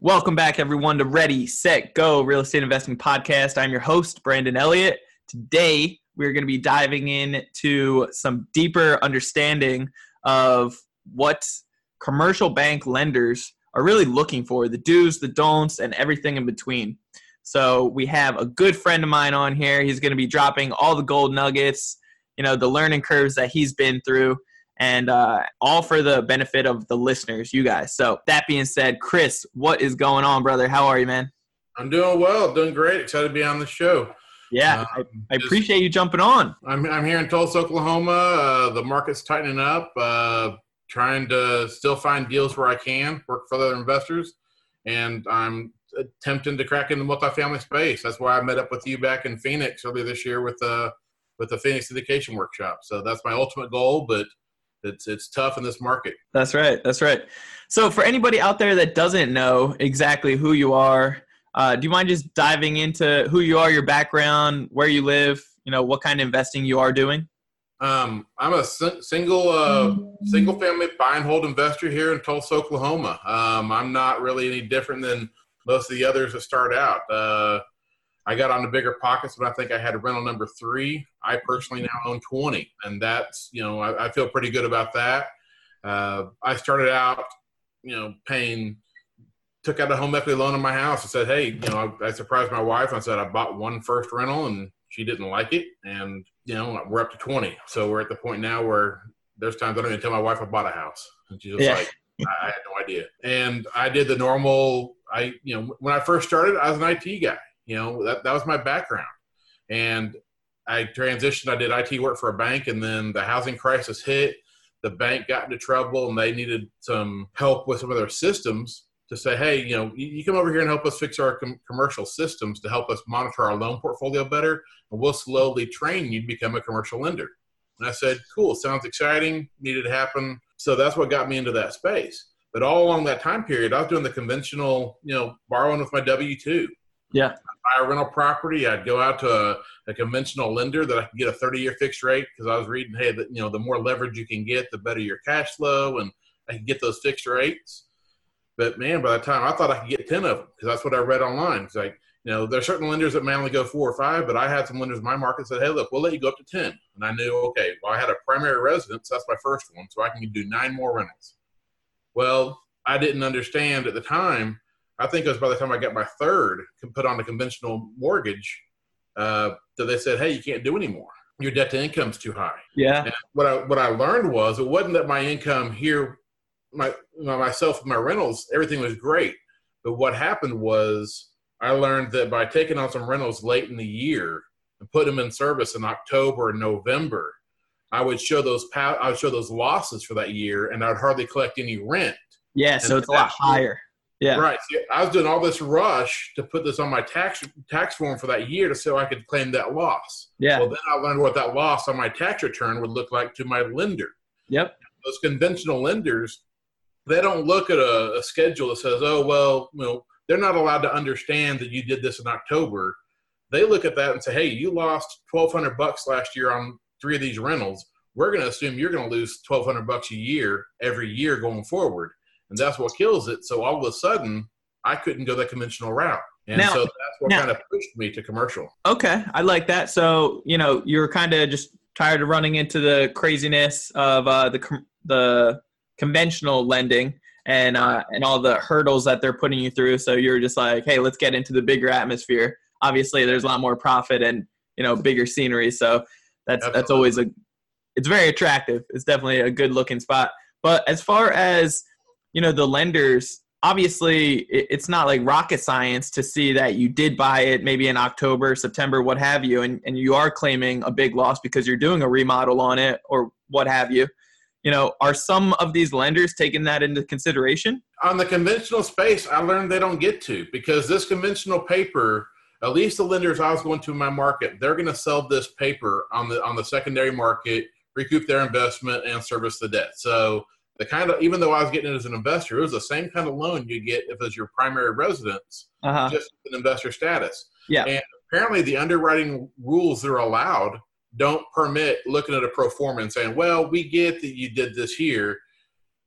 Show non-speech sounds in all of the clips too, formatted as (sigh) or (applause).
Welcome back, everyone, to Ready, Set, Go Real Estate Investing Podcast. I'm your host, Brandon Elliott. Today, we're going to be diving into some deeper understanding of what commercial bank lenders are really looking for the do's, the don'ts, and everything in between. So, we have a good friend of mine on here. He's going to be dropping all the gold nuggets, you know, the learning curves that he's been through and uh, all for the benefit of the listeners, you guys. So that being said, Chris, what is going on, brother? How are you, man? I'm doing well, doing great. Excited to be on the show. Yeah, uh, I, I appreciate you jumping on. I'm, I'm here in Tulsa, Oklahoma. Uh, the market's tightening up. Uh, trying to still find deals where I can work for other investors, and I'm attempting to crack into the multifamily space. That's why I met up with you back in Phoenix earlier this year with the with the Phoenix Syndication Workshop. So that's my ultimate goal, but it's it's tough in this market. That's right. That's right. So for anybody out there that doesn't know exactly who you are, uh, do you mind just diving into who you are, your background, where you live, you know, what kind of investing you are doing? Um, I'm a single uh, single family buy and hold investor here in Tulsa, Oklahoma. Um, I'm not really any different than most of the others that start out. Uh, I got on the BiggerPockets, but I think I had a rental number three. I personally now own 20, and that's, you know, I, I feel pretty good about that. Uh, I started out, you know, paying, took out a home equity loan on my house and said, hey, you know, I, I surprised my wife. I said, I bought one first rental and she didn't like it. And, you know, we're up to 20. So we're at the point now where there's times I don't even tell my wife I bought a house. And she's just yeah. like, I had no idea. And I did the normal, I, you know, when I first started, I was an IT guy you know, that, that was my background. And I transitioned. I did IT work for a bank, and then the housing crisis hit. The bank got into trouble, and they needed some help with some of their systems to say, hey, you know, you, come over here and help us fix our com- commercial systems to help us monitor our loan portfolio better, and we'll slowly train you to become a commercial lender. And I said, cool, sounds exciting, needed to happen. So that's what got me into that space. But all along that time period, I was doing the conventional, you know, borrowing with my W 2. Yeah buy a rental property, I'd go out to a, a conventional lender that I could get a 30 year fixed rate because I was reading, hey, that you know, the more leverage you can get, the better your cash flow, and I could get those fixed rates. But man, by the time I thought I could get 10 of them because that's what I read online. It's like, you know, there are certain lenders that may only go four or five, but I had some lenders in my market said, hey, look, we'll let you go up to 10. And I knew, okay, well, I had a primary residence. That's my first one. So I can do nine more rentals. Well, I didn't understand at the time I think it was by the time I got my third, put on a conventional mortgage, uh, that they said, "Hey, you can't do anymore. Your debt to income is too high." Yeah. And what I what I learned was it wasn't that my income here, my myself my rentals, everything was great, but what happened was I learned that by taking on some rentals late in the year and put them in service in October and November, I would show those I would show those losses for that year, and I would hardly collect any rent. Yeah, so it's a lot higher. Yeah. Right. See, I was doing all this rush to put this on my tax tax form for that year to so I could claim that loss. Yeah. Well, then I learned what that loss on my tax return would look like to my lender. Yep. Those conventional lenders, they don't look at a, a schedule that says, "Oh, well, you know, they're not allowed to understand that you did this in October." They look at that and say, "Hey, you lost twelve hundred bucks last year on three of these rentals. We're going to assume you're going to lose twelve hundred bucks a year every year going forward." And that's what kills it. So all of a sudden, I couldn't go the conventional route. And now, so that's what now, kind of pushed me to commercial. Okay, I like that. So you know, you're kind of just tired of running into the craziness of uh, the the conventional lending and uh, and all the hurdles that they're putting you through. So you're just like, hey, let's get into the bigger atmosphere. Obviously, there's a lot more profit and you know bigger scenery. So that's Absolutely. that's always a it's very attractive. It's definitely a good looking spot. But as far as you know the lenders obviously it's not like rocket science to see that you did buy it maybe in october september what have you and, and you are claiming a big loss because you're doing a remodel on it or what have you you know, are some of these lenders taking that into consideration? On the conventional space, I learned they don't get to because this conventional paper, at least the lenders I was going to in my market, they're going to sell this paper on the on the secondary market, recoup their investment, and service the debt. So the kind of even though I was getting it as an investor, it was the same kind of loan you get if it's your primary residence, uh-huh. just an investor status. Yeah. And apparently, the underwriting rules that are allowed don't permit looking at a pro forma and saying, "Well, we get that you did this here,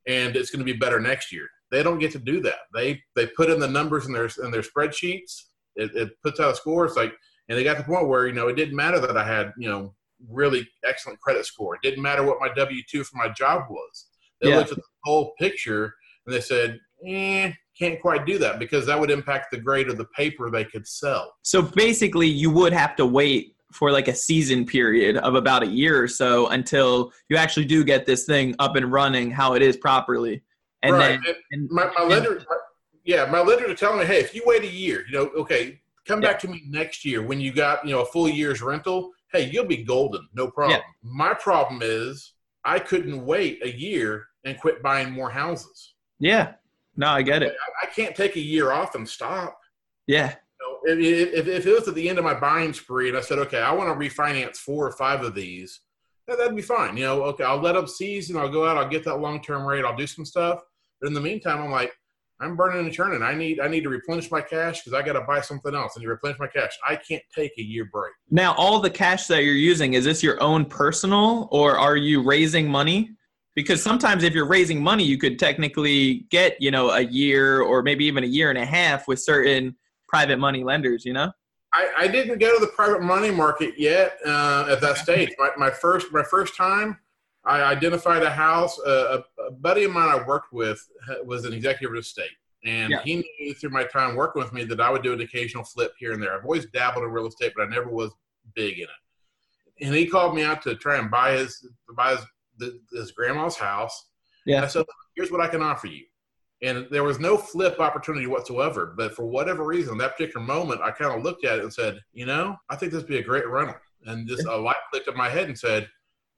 and it's going to be better next year." They don't get to do that. They they put in the numbers in their in their spreadsheets. It, it puts out a score. It's like, and they got to the point where you know it didn't matter that I had you know really excellent credit score. It didn't matter what my W two for my job was. They yeah. looked at the whole picture and they said, "Eh, can't quite do that because that would impact the grade of the paper they could sell." So basically, you would have to wait for like a season period of about a year or so until you actually do get this thing up and running how it is properly. And right. then and, my, my lender, my, yeah, my lender are telling me, hey, if you wait a year, you know, okay, come yeah. back to me next year when you got you know a full year's rental. Hey, you'll be golden, no problem. Yeah. My problem is I couldn't wait a year and quit buying more houses. Yeah, no, I get it. I, I can't take a year off and stop. Yeah, if, if, if, it was at the end of my buying spree and I said, okay, I want to refinance four or five of these, that'd be fine. You know, okay, I'll let up season, I'll go out, I'll get that long term rate, I'll do some stuff. But in the meantime, I'm like, I'm burning and churning. I need I need to replenish my cash because I got to buy something else. and to replenish my cash. I can't take a year break. Now, all the cash that you're using is this your own personal, or are you raising money? Because sometimes if you're raising money, you could technically get you know a year or maybe even a year and a half with certain private money lenders, you know? I, I didn't go to the private money market yet uh, at that stage. My, my, first my first time, I identified a house. Uh, a, a, buddy of mine I worked with was an executive of state, and yeah. he knew through my time working with me that I would do an occasional flip here and there. I've always dabbled in real estate, but I never was big in it. And he called me out to try and buy his buy his, his grandma's house. Yeah. so "Here's what I can offer you and there was no flip opportunity whatsoever. But for whatever reason, that particular moment, I kind of looked at it and said, you know, I think this would be a great rental. And just a light clicked in my head and said,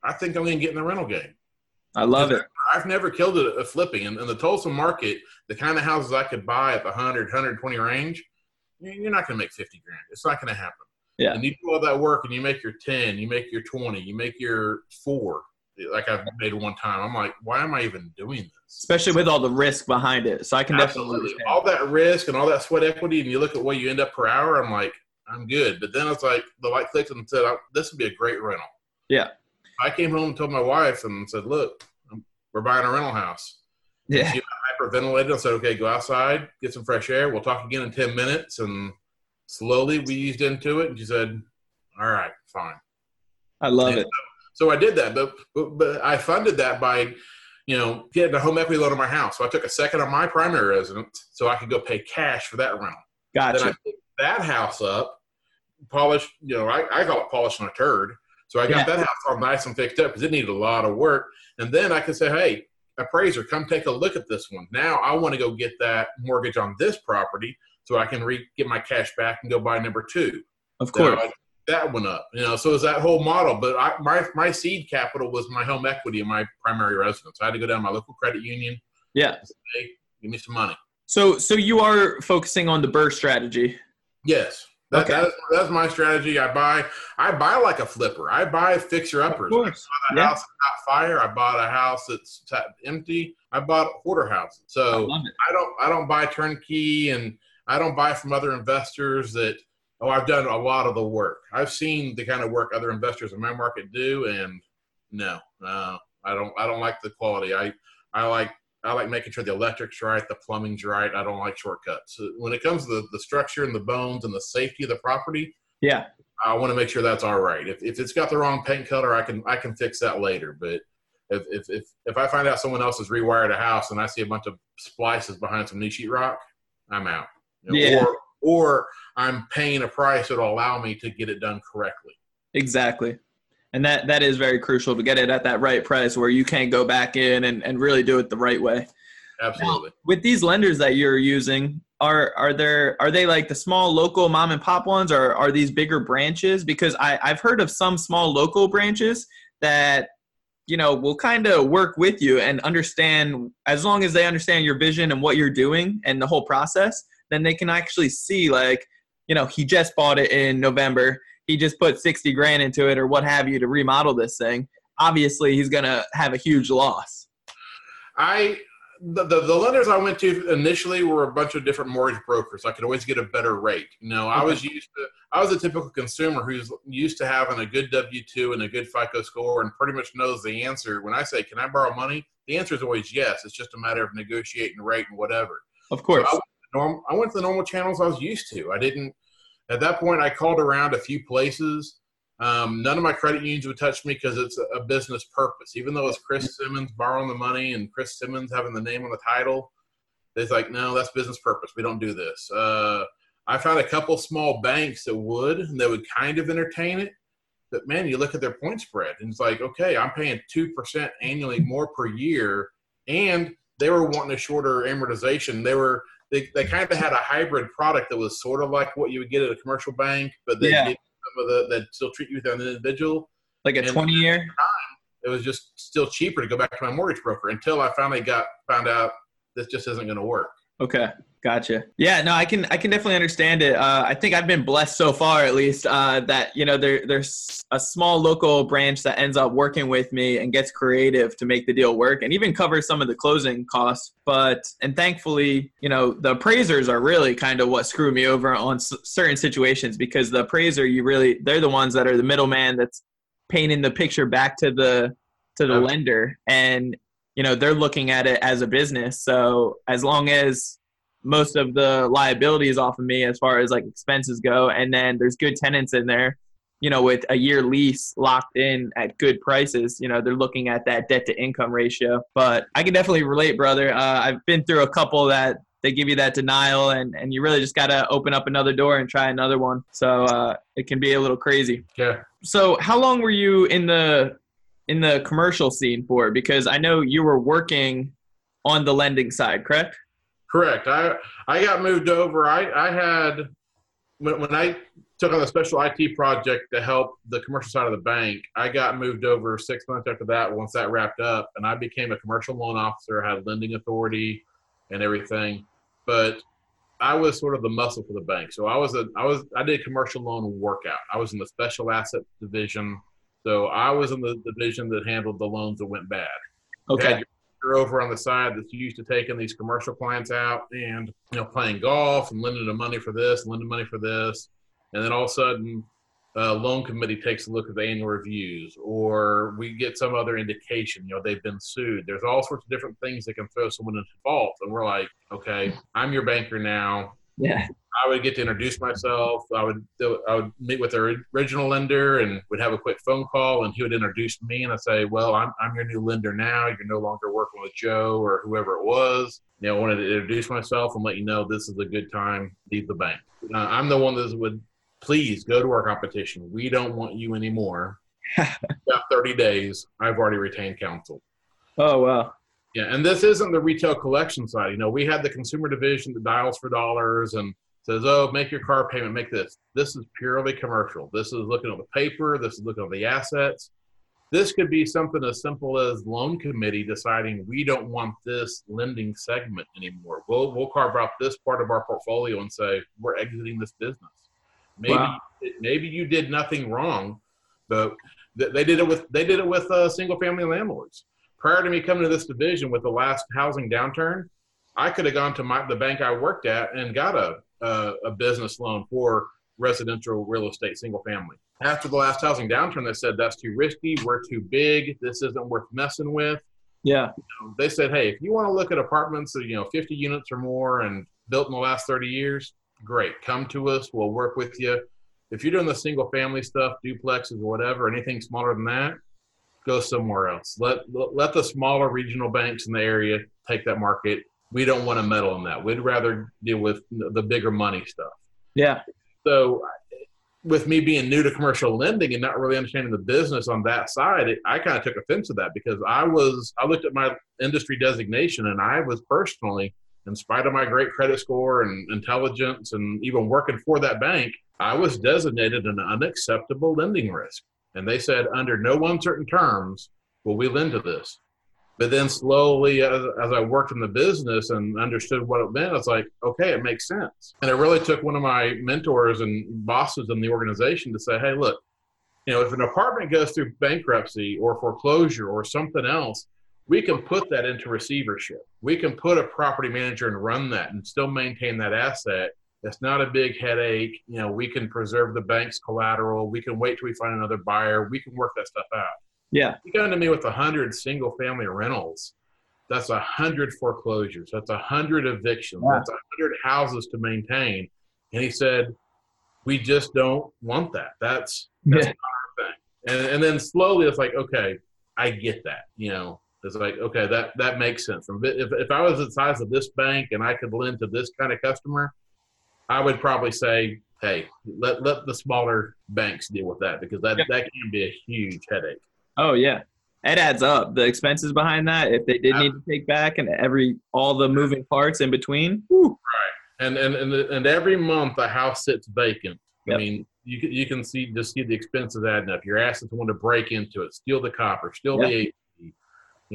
I think I'm going to get in the rental game. I love it. I've never killed it at flipping. And in the Tulsa market, the kind of houses I could buy at the 100, 120 range, you're not going to make 50 grand. It's not going to happen. Yeah. And you do all that work and you make your 10, you make your 20, you make your four like I've made one time. I'm like, why am I even doing this? Especially with all the risk behind it. So I can Absolutely. definitely all that risk and all that sweat equity, and you look at what you end up per hour. I'm like, I'm good. But then it's like the light clicked and said, oh, this would be a great rental. Yeah. I came home and told my wife and said, look, we're buying a rental house. Yeah. She hyperventilated and said, okay, go outside, get some fresh air. We'll talk again in 10 minutes. And slowly we eased into it. And she said, all right, fine. I love and it. So so I did that, but, but, but I funded that by, you know, getting a home equity loan on my house. So I took a second on my primary residence so I could go pay cash for that rental. Gotcha. Then I picked that house up, polished, you know, I, I call it polishing a turd. So I got yeah. that house all nice and fixed up because it needed a lot of work. And then I could say, hey, appraiser, come take a look at this one. Now I want to go get that mortgage on this property so I can re- get my cash back and go buy number two. Of course that went up. You know, so it was that whole model. But I, my my seed capital was my home equity in my primary residence. I had to go down to my local credit union. Yeah. Say, hey, give me some money. So so you are focusing on the BRRRR strategy. Yes. That, okay. that is, that's my strategy. I buy I buy like a flipper. I buy fixer uppers. I bought a yeah. house that's not fire. I bought a house that's empty. I bought hoarder houses. So I, I don't I don't buy turnkey and I don't buy from other investors that – oh, I've done a lot of the work. I've seen the kind of work other investors in my market do, and no, uh, I don't. I don't like the quality. I I like I like making sure the electric's right, the plumbing's right. I don't like shortcuts. When it comes to the, the structure and the bones and the safety of the property, yeah, I want to make sure that's all right. If, if it's got the wrong paint color, I can I can fix that later. But if if if, if I find out someone else has rewired a house and I see a bunch of splices behind some new sheetrock, I'm out. You know, yeah. Or, or I'm paying a price that'll allow me to get it done correctly. Exactly. And that, that is very crucial to get it at that right price where you can't go back in and, and really do it the right way. Absolutely. Now, with these lenders that you're using, are are there are they like the small local mom and pop ones or are these bigger branches? Because I, I've heard of some small local branches that you know, will kind of work with you and understand as long as they understand your vision and what you're doing and the whole process, then they can actually see like, you know, he just bought it in November. He just put 60 grand into it or what have you to remodel this thing. Obviously, he's going to have a huge loss. I the, the, the, lenders I went to initially were a bunch of different mortgage brokers. I could always get a better rate. You know, I was used to, I was a typical consumer who's used to having a good W 2 and a good FICO score and pretty much knows the answer. When I say, can I borrow money? The answer is always yes. It's just a matter of negotiating rate and whatever. Of course. So norm, I went to the normal channels I was used to. I didn't, at that point, I called around a few places um, none of my credit unions would touch me because it's a, business purpose. Even though it's Chris Simmons borrowing the money and Chris Simmons having the name on the title, it's like, no, that's business purpose. We don't do this. Uh, I found a couple small banks that would, and they would kind of entertain it. But man, you look at their point spread, and it's like, okay, I'm paying two percent annually more per year, and they were wanting a shorter amortization. They were they, they kind of had a hybrid product that was sort of like what you would get at a commercial bank, but they yeah some of the that still treat you as an individual. Like a twenty year. Time, It was just still cheaper to go back to my mortgage broker until I finally got found out this just isn't going to work. Okay. Gotcha. Yeah, no, I can I can definitely understand it. Uh, I think I've been blessed so far, at least, uh, that you know there there's a small local branch that ends up working with me and gets creative to make the deal work, and even covers some of the closing costs. But and thankfully, you know, the appraisers are really kind of what screw me over on s- certain situations because the appraiser, you really they're the ones that are the middleman that's painting the picture back to the to the okay. lender, and you know they're looking at it as a business. So as long as most of the liabilities off of me as far as like expenses go. And then there's good tenants in there, you know, with a year lease locked in at good prices. You know, they're looking at that debt to income ratio. But I can definitely relate, brother. Uh, I've been through a couple that they give you that denial and, and you really just got to open up another door and try another one. So uh, it can be a little crazy. Yeah. So how long were you in the in the commercial scene for? Because I know you were working on the lending side, correct? Correct. I I got moved over. I I had when when I took on the special IT project to help the commercial side of the bank. I got moved over six months after that. Once that wrapped up, and I became a commercial loan officer. had lending authority and everything, but I was sort of the muscle for the bank. So I was a I was I did commercial loan workout. I was in the special asset division. So I was in the division that handled the loans that went bad. Okay You're over on the side that's used to taking these commercial clients out and you know playing golf and lending them money for this, lending money for this, and then all of a sudden, a loan committee takes a look at the annual reviews, or we get some other indication. You know, they've been sued. There's all sorts of different things that can throw someone into default, and we're like, okay, I'm your banker now. Yeah. I would get to introduce myself. I would I would meet with their original lender and would have a quick phone call, and he would introduce me, and I'd say, "Well, I'm I'm your new lender now. You're no longer working with Joe or whoever it was. You know, I wanted to introduce myself and let you know this is a good time. Leave the bank. Uh, I'm the one that would please go to our competition. We don't want you anymore. (laughs) Got 30 days. I've already retained counsel. Oh wow. Yeah, and this isn't the retail collection side. You know, we had the consumer division that dials for dollars and says, "Oh, make your car payment, make this." This is purely commercial. This is looking at the paper. This is looking at the assets. This could be something as simple as loan committee deciding we don't want this lending segment anymore. We'll we'll carve out this part of our portfolio and say we're exiting this business. Maybe wow. maybe you did nothing wrong, but they did it with they did it with uh, single family landlords. Prior to me coming to this division with the last housing downturn, I could have gone to my, the bank I worked at and got a a, a business loan for residential real estate, single family. After the last housing downturn, they said that's too risky. We're too big. This isn't worth messing with. Yeah. You know, they said, hey, if you want to look at apartments that you know 50 units or more and built in the last 30 years, great. Come to us. We'll work with you. If you're doing the single family stuff, duplexes or whatever, anything smaller than that, go somewhere else. Let let the smaller regional banks in the area take that market we don't want to meddle in that. We'd rather deal with the bigger money stuff. Yeah. So, with me being new to commercial lending and not really understanding the business on that side, it, I kind of took offense to that because I was I looked at my industry designation and I was personally, in spite of my great credit score and intelligence and even working for that bank, I was designated an unacceptable lending risk. And they said under no uncertain terms Will we lend to this? But then slowly, as, as I worked in the business and understood what it meant, it's like, okay, it makes sense. And it really took one of my mentors and bosses in the organization to say, hey, look, you know, if an apartment goes through bankruptcy or foreclosure or something else, we can put that into receivership. We can put a property manager and run that and still maintain that asset. It's not a big headache. You know, we can preserve the bank's collateral. We can wait till we find another buyer. We can work that stuff out. Yeah. You come to me with a hundred single family rentals. That's a hundred foreclosures. That's a hundred evictions. Yeah. That's a hundred houses to maintain. And he said, "We just don't want that. That's that's Yeah. not our thing." And and then slowly, it's like, okay, I get that. You know, it's like, okay, that that makes sense. If if I was the size of this bank and I could lend to this kind of customer, I would probably say, hey, let let the smaller banks deal with that because that Yeah. that can be a huge headache. Oh yeah. It adds up. The expenses behind that, if they did need to take back and every all the moving parts in between. whew. and and and, and every month a house sits vacant. Yep. I mean, you can you can see just see the expenses adding up. You're asking someone to break into it, steal the copper, steal the AC, you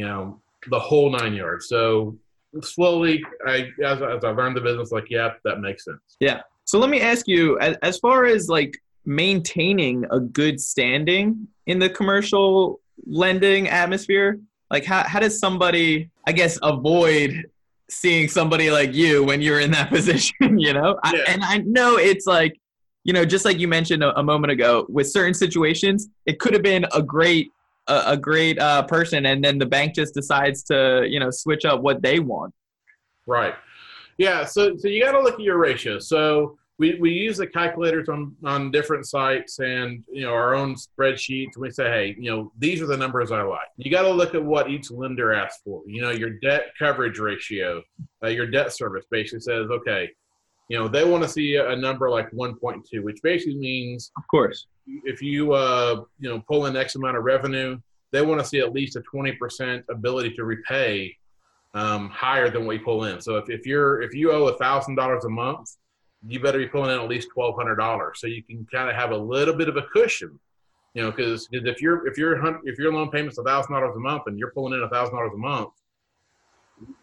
know, the whole nine yards. So slowly, I as, as I learned the business, like, yeah, that makes sense. Yeah. So let me ask you, as, as far as like maintaining a good standing in the commercial lending atmosphere, like how, how does somebody, I guess, avoid seeing somebody like you when you're in that (laughs) position, you know? I, and I know it's like, you know, just like you mentioned a, a moment ago, with certain situations, it could have been a great, a, a great uh, person, and then the bank just decides to, you know, switch up what they want. Right. Yeah. So so you got to look at your ratio. So we, we use the calculators on on different sites and you know our own spreadsheets. We say, hey, you know, these are the numbers I like. You got to look at what each lender asks for. You know, your debt coverage ratio, uh, your debt service basically says, okay, you know, they want to see a number like 1.2, which basically means Of course. if you uh, you know pull in X amount of revenue, they want to see at least a twenty percent ability to repay um, higher than what you pull in. So if, if you're if you owe a thousand dollars a month, you better be pulling in at least twelve hundred dollars, so you can kind of have a little bit of a cushion. You know, because if you're if your hun- if your loan payment's a thousand dollars a month and you're pulling in a thousand dollars a month,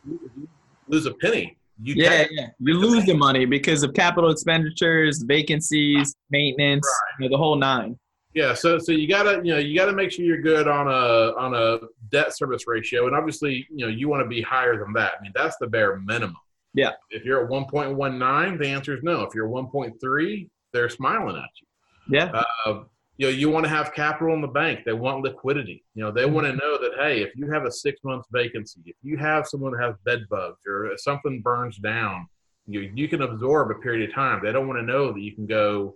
you lose a penny. You Yeah, yeah. You lose the money because of capital expenditures, vacancies, maintenance, you know, the whole nine. Yeah, so so you gotta you know you gotta make sure you're good on a on a debt service ratio, and obviously you know you want to be higher than that. I mean that's the bare minimum. Yeah. If you're at 1.19, the answer is no. If you're 1.3, they're smiling at you. Yeah, Uh, you know you want to have capital in the bank. They want liquidity. You know they want to know that hey, if you have a six month vacancy, if you have someone that has bed bugs, or if something burns down, you you can absorb a period of time. They don't want to know that you can go.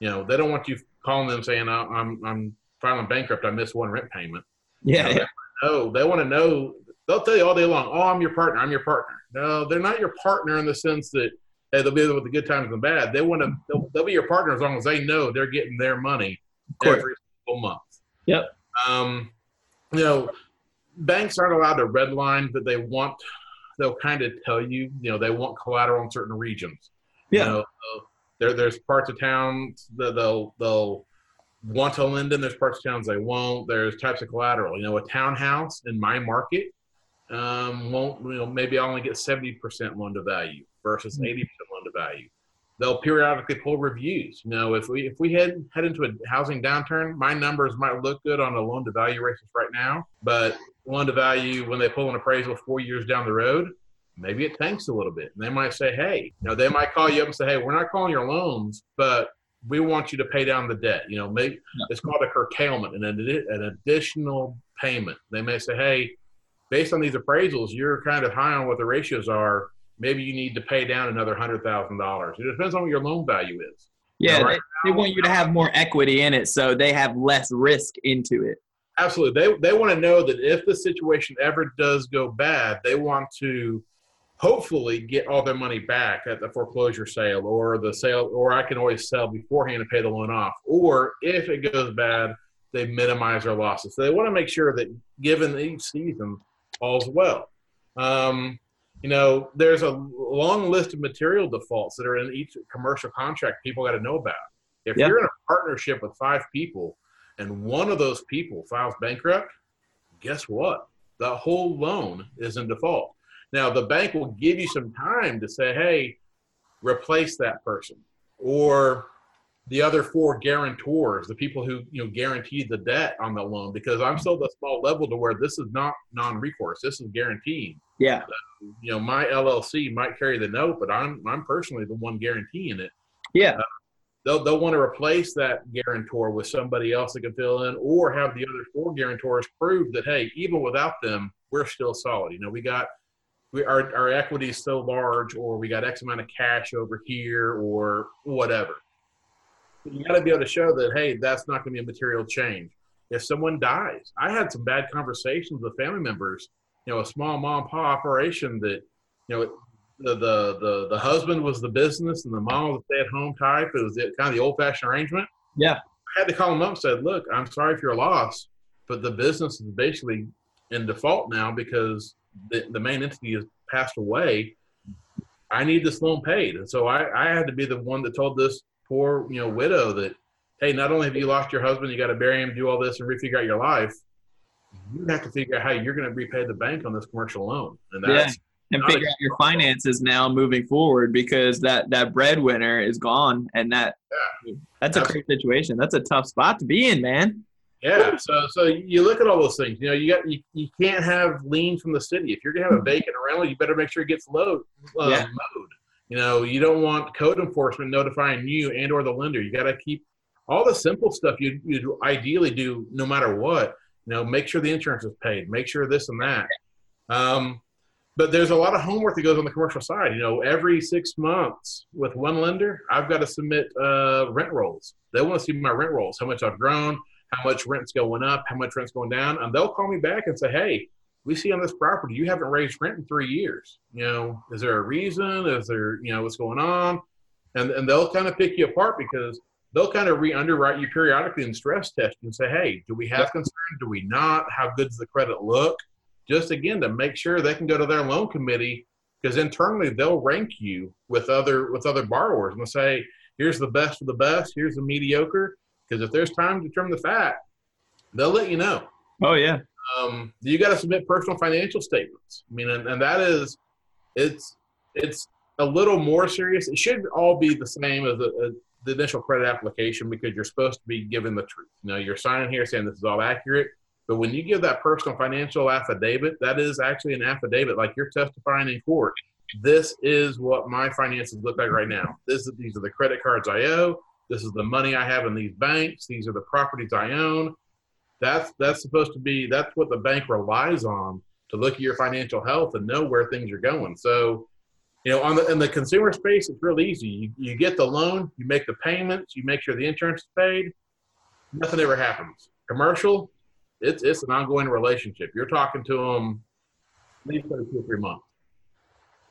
You know they don't want you calling them saying "I- I'm I'm filing bankrupt. I missed one rent payment. yeah, You know, yeah. No, they want to know. They'll tell you all day long, "Oh, I'm your partner. I'm your partner." No, they're not your partner in the sense that hey, they'll be there with the good times and the bad. They want to. They'll, they'll be your partner as long as they know they're getting their money every single month. Yep. Um, you know, banks aren't allowed to redline, but they want. They'll kind of tell you. You know, they want collateral in certain regions. You Yeah. know, there, there's parts of town that they'll they'll want to lend in. There's parts of towns they won't. There's types of collateral. You know, a townhouse in my market um, won't. You know, maybe I only get seventy percent loan to value versus Mhm. eighty percent loan to value. They'll periodically pull reviews. You know, if we if we head head into a housing downturn, my numbers might look good on a loan to value basis right now, but loan to value when they pull an appraisal four years down the road, maybe it tanks a little bit. And they might say, hey, you know, they might call you up and say, hey, we're not calling your loans, but we want you to pay down the debt. You know, maybe Yeah. it's called a curtailment, an, addi- an additional payment. They may say, hey, based on these appraisals, you're kind of high on what the ratios are. Maybe you need to pay down another hundred thousand dollars. It depends on what your loan value is. Yeah, Right. they, they want you to have more equity in it, so they have less risk into it. Absolutely. They they want to know that if the situation ever does go bad, they want to hopefully get all their money back at the foreclosure sale or the sale or I can always sell beforehand and pay the loan off. Or if it goes bad, they minimize their losses. So they want to make sure that given each season, all's well. Um, you know, there's a long list of material defaults that are in each commercial contract people got to know about. If Yeah. you're in a partnership with five people and one of those people files bankrupt, guess what? The whole loan is in default. Now, the bank will give you some time to say, hey, replace that person. Or the other four guarantors, the people who you know guaranteed the debt on the loan, because I'm still at a small level to where this is not non-recourse. This is guaranteed. Yeah. So, you know, my LLC might carry the note, but I'm I'm personally the one guaranteeing it. Yeah. Uh, they'll they'll want to replace that guarantor with somebody else that can fill in, or have the other four guarantors prove that hey, even without them, we're still solid. You know, we got we our our equity is so large, or we got X amount of cash over here, or whatever you got to be able to show that hey that's not going to be a material change. If someone dies i had some bad conversations with family members you know a small mom and pop operation that you know the, the the the husband was the business and the mom was the stay-at-home type. It was kind of the old-fashioned arrangement. Yeah. I had to call them up and said look i'm sorry for your loss but the business is basically in default now because the, the main entity has passed away. I need this loan paid. And so I, I had to be the one that told this poor you know widow that hey not only have you lost your husband you got to bury him do all this and refigure out your life you have to figure out how you're going to repay the bank on this commercial loan and that's yeah. and figure out your finances now moving forward because that that breadwinner is gone and that yeah. that's a great situation that's a tough spot to be in man yeah so so you look at all those things you know you got you, you can't have lien from the city if you're going to have a (laughs) vacant rental you better make sure it gets load, uh, yeah. mowed you know, you don't want code enforcement notifying you and or the lender. You got to keep all the simple stuff you you ideally do no matter what. You know, make sure the insurance is paid, make sure this and that. Um, but there's a lot of homework that goes on the commercial side. You know, every six months with one lender, I've got to submit uh, rent rolls. They want to see my rent rolls, how much I've grown, how much rent's going up, how much rent's going down, and they'll call me back and say, "Hey, we see on this property you haven't raised rent in three years. You know, is there a reason? Is there, you know, what's going on? And and they'll kind of pick you apart because they'll kind of re-underwrite you periodically and stress test you and say, hey, do we have yeah. concern? Do we not? How good does the credit look? Just again to make sure they can go to their loan committee because internally they'll rank you with other with other borrowers and they'll say, here's the best of the best, here's the mediocre. Because if there's time to trim the fat, they'll let you know. Oh yeah um, you got to submit personal financial statements. I mean, and, and that is, it's it's a little more serious. It should all be the same as a, a, the initial credit application because you're supposed to be given the truth. You know, you're signing here saying this is all accurate. But when you give that personal financial affidavit, that is actually an affidavit, like you're testifying in court. This is what my finances look like right now. This is, these are the credit cards I owe. This is the money I have in these banks. These are the properties I own that's that's supposed to be that's what the bank relies on to look at your financial health and know where things are going. So, you know, on the in the consumer space, it's real easy. You, you get the loan, you make the payments, you make sure the insurance is paid. Nothing ever happens. Commercial, it's it's an ongoing relationship. You're talking to them at least every two or three months.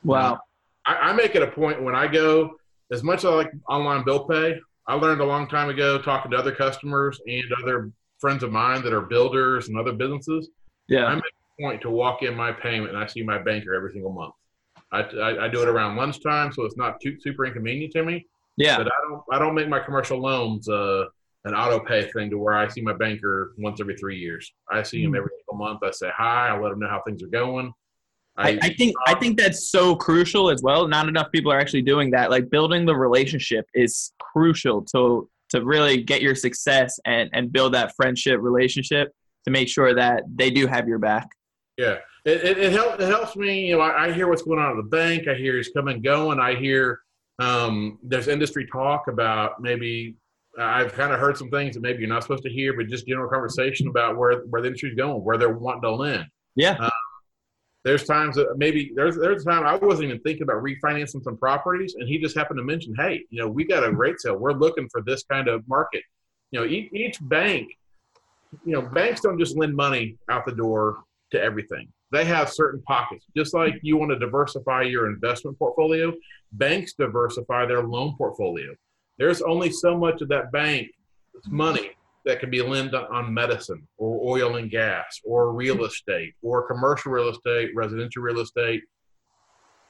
Wow. I, I make it a point when I go, as much as I like online bill pay, I learned a long time ago talking to other customers and other friends of mine that are builders and other businesses. Yeah. I make a point to walk in my payment and I see my banker every single month. I, I, I do it around lunchtime, so it's not too super inconvenient to me. Yeah. But I don't I don't make my commercial loans uh, an auto pay thing to where I see my banker once every three years. I see him hmm. every single month. I say hi. I let him know how things are going. I, I, think I think that's so crucial as well. Not enough people are actually doing that. Like building the relationship is crucial to to really get your success and, and build that friendship relationship to make sure that they do have your back. Yeah, it, it, it, help, it helps me. You know, I, I, hear what's going on at the bank. I hear he's coming going. I hear um, there's industry talk about maybe I've kind of heard some things that maybe you're not supposed to hear, but just general conversation about where where the industry's going, where they're wanting to land. Yeah. Um, there's times that maybe there's there's a time I wasn't even thinking about refinancing some properties, and he just happened to mention, hey, you know, we got a rate sale. We're looking for this kind of market. You know, each, each bank, you know, banks don't just lend money out the door to everything. They have certain pockets. Just like you want to diversify your investment portfolio, banks diversify their loan portfolio. There's only so much of that bank's money that can be lent on medicine or oil and gas or real estate or commercial real estate, residential real estate.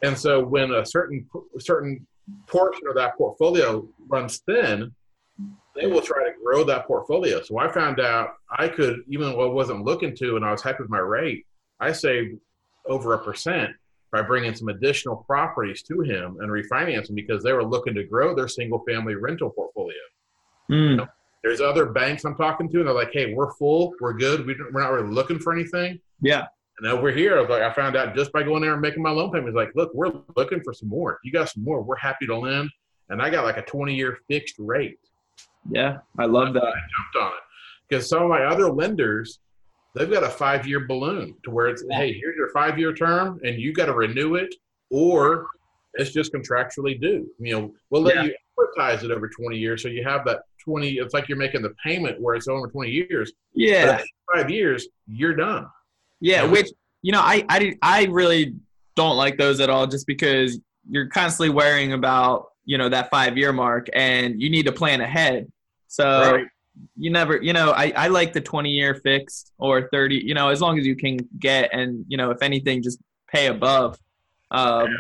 And so when a certain certain portion of that portfolio runs thin, they will try to grow that portfolio. So I found out I could, even though I wasn't looking to, and I was happy with my rate, I saved over a percent by bringing some additional properties to him and refinancing because they were looking to grow their single family rental portfolio. Mm. You know, there's other banks I'm talking to, and they're like, "Hey, we're full, we're good, we we're not really looking for anything." Yeah. And over here, I was like, I found out just by going there and making my loan payment. payments, like, look, we're looking for some more. If you got some more, we're happy to lend. And I got like a 20 year fixed rate. Yeah. I love that. I jumped on it because some of my other lenders, they've got a five year balloon to where it's, hey, here's your five year term and you got to renew it or it's just contractually due. You know, we'll let Yeah. you amortize it over 20 years. So you have that 20, it's like you're making the payment where it's over 20 years. Yeah. five years, you're done. Yeah. Yeah. Which, you know, I, I, I really don't like those at all just because you're constantly worrying about, you know, that five year mark and you need to plan ahead. So Right. you never, you know, I, I like the 20 year fixed or 30, you know, as long as you can get and, you know, if anything, just pay above. Um, Yeah.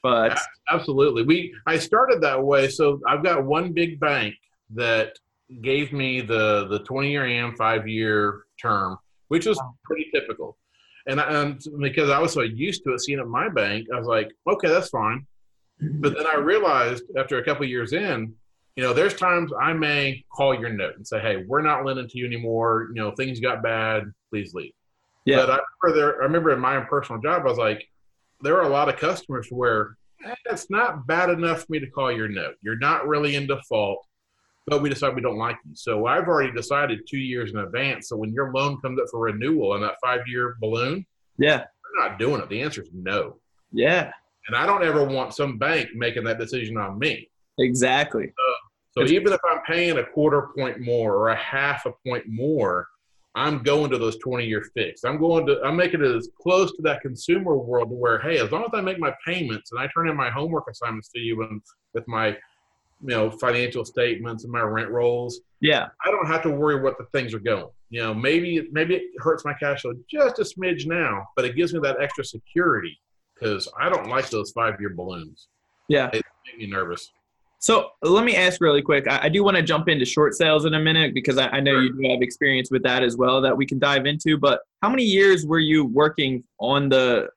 But Absolutely. We I started that way. So I've got one big bank that gave me the the 20 year and five year term, which was pretty typical. And, I, and because I was so used to it, seeing at my bank, I was like, okay, that's fine. But then I realized after a couple of years in, you know, there's times I may call your note and say, hey, we're not lending to you anymore. You know, things got bad. Please leave. Yeah. But I remember there. I remember in my own personal job, I was like, there are a lot of customers where eh, it's not bad enough for me to call your note. You're not really in default, but we decide we don't like you. So I've already decided two years in advance. So when your loan comes up for renewal on that five year balloon, yeah, we're not doing it. The answer is no. yeah, And I don't ever want some bank making that decision on me. exactly. So It's- even if I'm paying a quarter point more or a half a point more, I'm going to those 20 year fixed. I'm going to, I'm making it as close to that consumer world where, hey, as long as I make my payments and I turn in my homework assignments to you and with my, you know, financial statements and my rent rolls, Yeah, I don't have to worry what the things are going. You know, maybe, maybe it hurts my cash flow just a smidge now, but it gives me that extra security because I don't like those five year balloons. yeah. They make me nervous. So let me ask really quick. I, I do want to jump into short sales in a minute because I, I know you do have experience with that as well that we can dive into. But how many years were you working on the,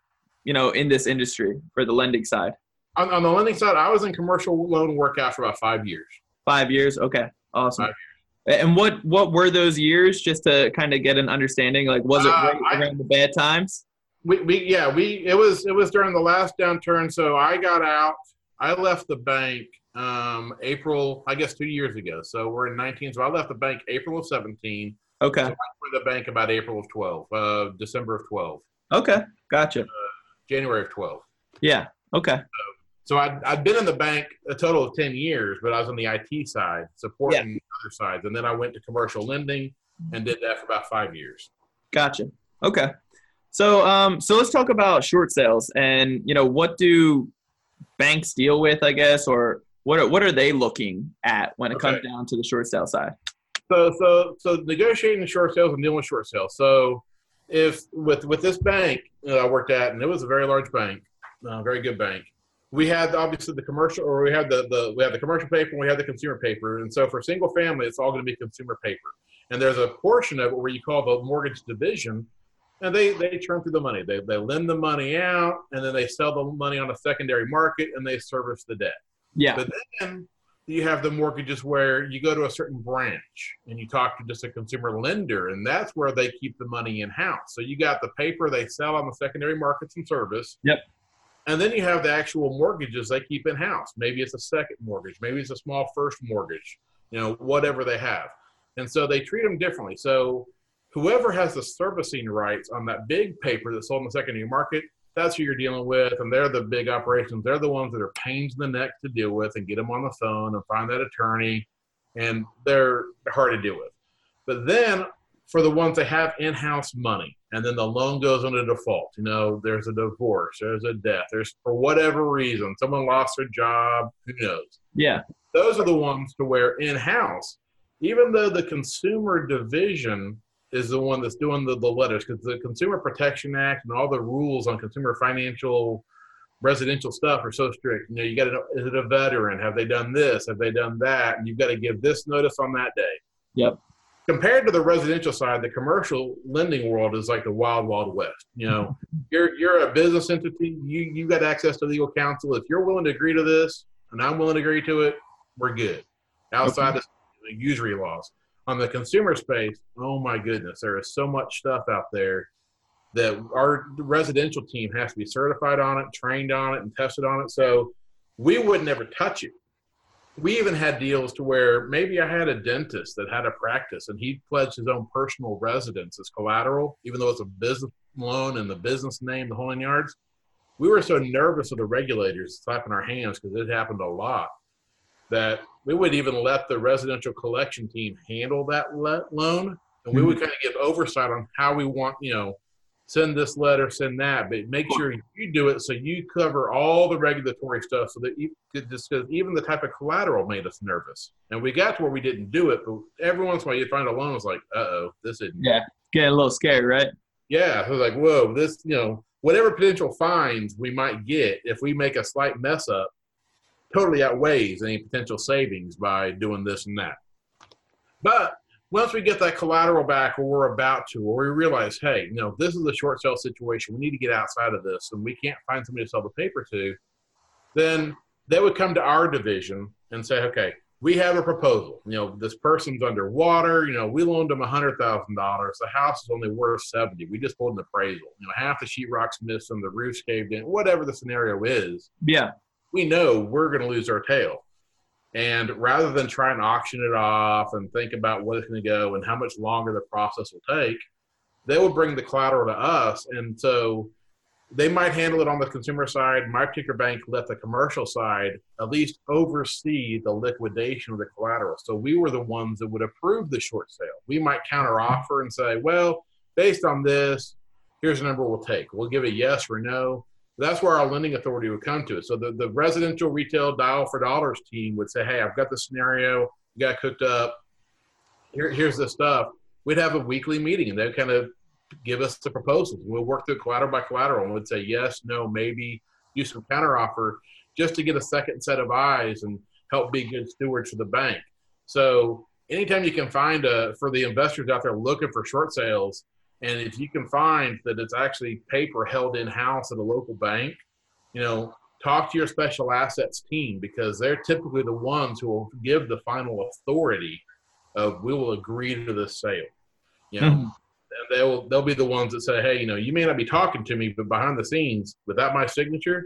you know, in this industry for the lending side? On, on the lending side, I was in commercial loan workout for about five years. Five years. Okay, awesome. Five And what what were those years? Just to kind of get an understanding. Like, was it Uh, right I- around the bad times? We, we yeah we it was it was during the last downturn. So I got out. I left the bank um, April, I guess two years ago. So we're in 19. So I left the bank April of 17. Okay. So I went the bank about April of 12, uh, December of 12, Okay. Gotcha. January of 12. Yeah. Okay. So I'd, I'd been in the bank a total of 10 years, but I was on the IT side, supporting other sides. And then I went to commercial lending and did that for about five years. Gotcha. Okay. So um so let's talk about short sales and you know what do banks deal with I guess or what are, what are they looking at when it comes down to the short sale side? So, so, so negotiating the short sales and dealing with short sales. So, if with with this bank that I worked at, and it was a very large bank, a very good bank, we had obviously the commercial, or we had the the we had the commercial paper, and we had the consumer paper. And so, for single family, it's all going to be consumer paper. And there's a portion of it where you call the mortgage division, and they they turn through the money. They they lend the money out, and then they sell the money on a secondary market, and they service the debt. Yeah. But then you have the mortgages where you go to a certain branch and you talk to just a consumer lender, and that's where they keep the money in house. So you got the paper they sell on the secondary markets and service. Yep. And then you have the actual mortgages they keep in house. Maybe it's a second mortgage, maybe it's a small first mortgage, you know, whatever they have. And so they treat them differently. So whoever has the servicing rights on that big paper that's sold in the secondary market, that's who you're dealing with. And they're the big operations. They're the ones that are pains in the neck to deal with and get them on the phone and find that attorney. And they're hard to deal with. But then for the ones that have in-house money and then the loan goes into default, you know, there's a divorce, there's a death, there's for whatever reason, someone lost their job, who knows? Yeah. those are the ones to where in-house, even though the consumer division is the one that's doing the, the letters, because the Consumer Protection Act and all the rules on consumer financial residential stuff are so strict. You know, you got to is it a veteran? Have they done this? Have they done that? And you've got to give this notice on that day. Yep. Compared to the residential side, the commercial lending world is like the wild, wild west. You know, (laughs) you're you're a business entity. You you got access to legal counsel. If you're willing to agree to this, and I'm willing to agree to it, we're good. Outside okay. of usury laws, on the consumer space, oh my goodness, there is so much stuff out there that our residential team has to be certified on it, trained on it, and tested on it. So we would never touch it. We even had deals to where maybe I had a dentist that had a practice and he pledged his own personal residence as collateral, even though it's a business loan and the business name, the whole yards. We were so nervous of the regulators slapping our hands because it happened a lot that we would even let the residential collection team handle that loan and we would mm-hmm. kind of give oversight on how we want, you know, send this letter, send that, but make sure you do it so you cover all the regulatory stuff so that you could just because even the type of collateral made us nervous. And we got to where we didn't do it, but every once in a while you'd find a loan was like, uh oh, this isn't. Yeah, getting a little scared, right? Yeah, it was like, whoa, this, you know, whatever potential fines we might get if we make a slight mess up totally outweighs any potential savings by doing this and that. But once we get that collateral back or we're about to, or we realize, hey, you know, this is a short sale situation, we need to get outside of this and we can't find somebody to sell the paper to, then they would come to our division and say, okay, we have a proposal. You know, this person's underwater. You know, we loaned them a hundred thousand dollars. The house is only worth seventy. We just pulled an appraisal. You know, half the sheetrock's missing, the roof's caved in, whatever the scenario is. Yeah, we know we're going to lose our tail. And rather than try and auction it off and think about what it's going to go and how much longer the process will take, they will bring the collateral to us. And so they might handle it on the consumer side. My particular bank let the commercial side at least oversee the liquidation of the collateral. So we were the ones that would approve the short sale. We might counter offer and say, well, based on this, here's the number we'll take. We'll give a yes or no that's where our lending authority would come to it. So the, the residential retail dial for dollars team would say, Hey, I've got the scenario, you got cooked up. Here, here's the stuff. We'd have a weekly meeting and they'd kind of give us the proposals. We'll work through collateral by collateral and we'd say yes, no, maybe, do some counteroffer just to get a second set of eyes and help be good stewards for the bank. So anytime you can find a, for the investors out there looking for short sales, and if you can find that it's actually paper held in house at a local bank, you know, talk to your special assets team because they're typically the ones who will give the final authority of we will agree to this sale. You know, mm-hmm. they'll they'll be the ones that say, hey, you know, you may not be talking to me, but behind the scenes, without my signature,